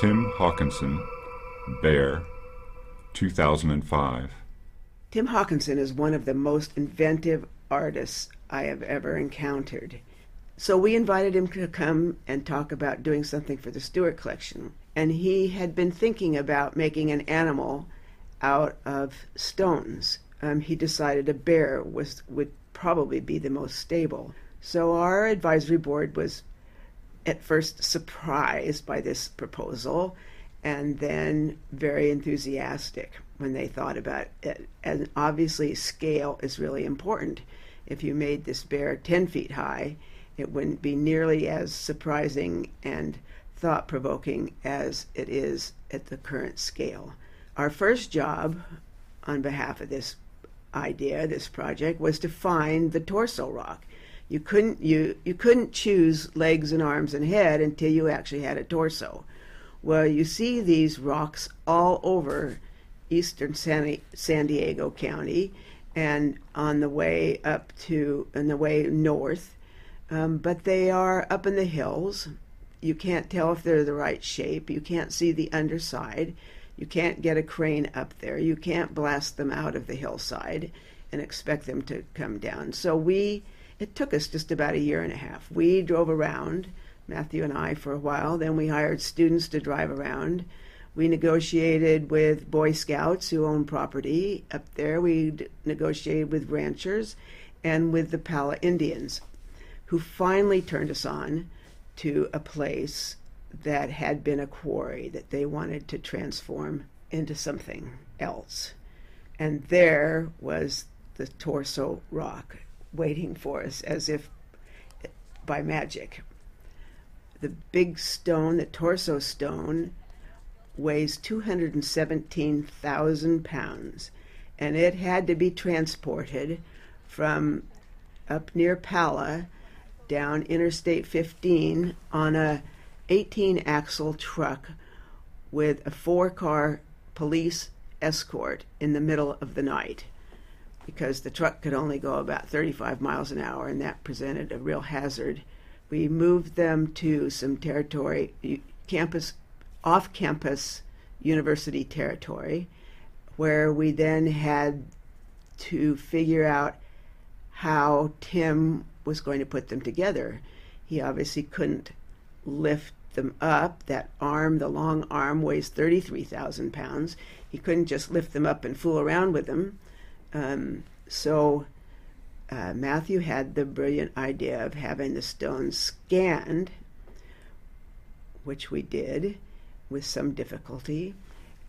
Tim Hawkinson, Bear, 2005. Tim Hawkinson is one of the most inventive artists I have ever encountered. So we invited him to come and talk about doing something for the Stuart collection. And he had been thinking about making an animal out of stones. Um, he decided a bear was would probably be the most stable. So our advisory board was at first surprised by this proposal and then very enthusiastic when they thought about it. And obviously, scale is really important. If you made this bear 10 feet high, it wouldn't be nearly as surprising and thought provoking as it is at the current scale. Our first job on behalf of this idea, this project, was to find the torso rock. You couldn't you you couldn't choose legs and arms and head until you actually had a torso. Well, you see these rocks all over eastern San, San Diego County and on the way up to on the way north, um, but they are up in the hills. You can't tell if they're the right shape. You can't see the underside. You can't get a crane up there. You can't blast them out of the hillside and expect them to come down. So we it took us just about a year and a half. We drove around, Matthew and I, for a while. Then we hired students to drive around. We negotiated with Boy Scouts who own property up there. We negotiated with ranchers and with the Pala Indians, who finally turned us on to a place that had been a quarry that they wanted to transform into something else. And there was the Torso Rock waiting for us as if by magic. The big stone, the torso stone, weighs 217,000 pounds, and it had to be transported from up near Pala down Interstate 15 on a 18 axle truck with a four car police escort in the middle of the night because the truck could only go about 35 miles an hour, and that presented a real hazard. We moved them to some territory, campus, off campus university territory, where we then had to figure out how Tim was going to put them together. He obviously couldn't lift them up. That arm, the long arm, weighs 33,000 pounds. He couldn't just lift them up and fool around with them. Um, so uh, Matthew had the brilliant idea of having the stones scanned, which we did with some difficulty,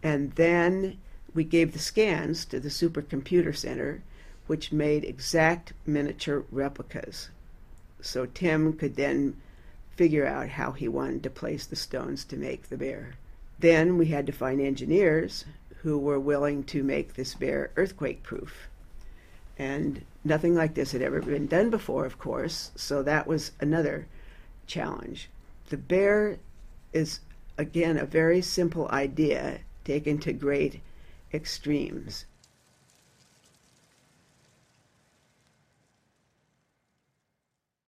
and then we gave the scans to the supercomputer center, which made exact miniature replicas. So Tim could then figure out how he wanted to place the stones to make the bear. Then we had to find engineers who were willing to make this bear earthquake proof. And nothing like this had ever been done before, of course, so that was another challenge. The bear is, again, a very simple idea taken to great extremes.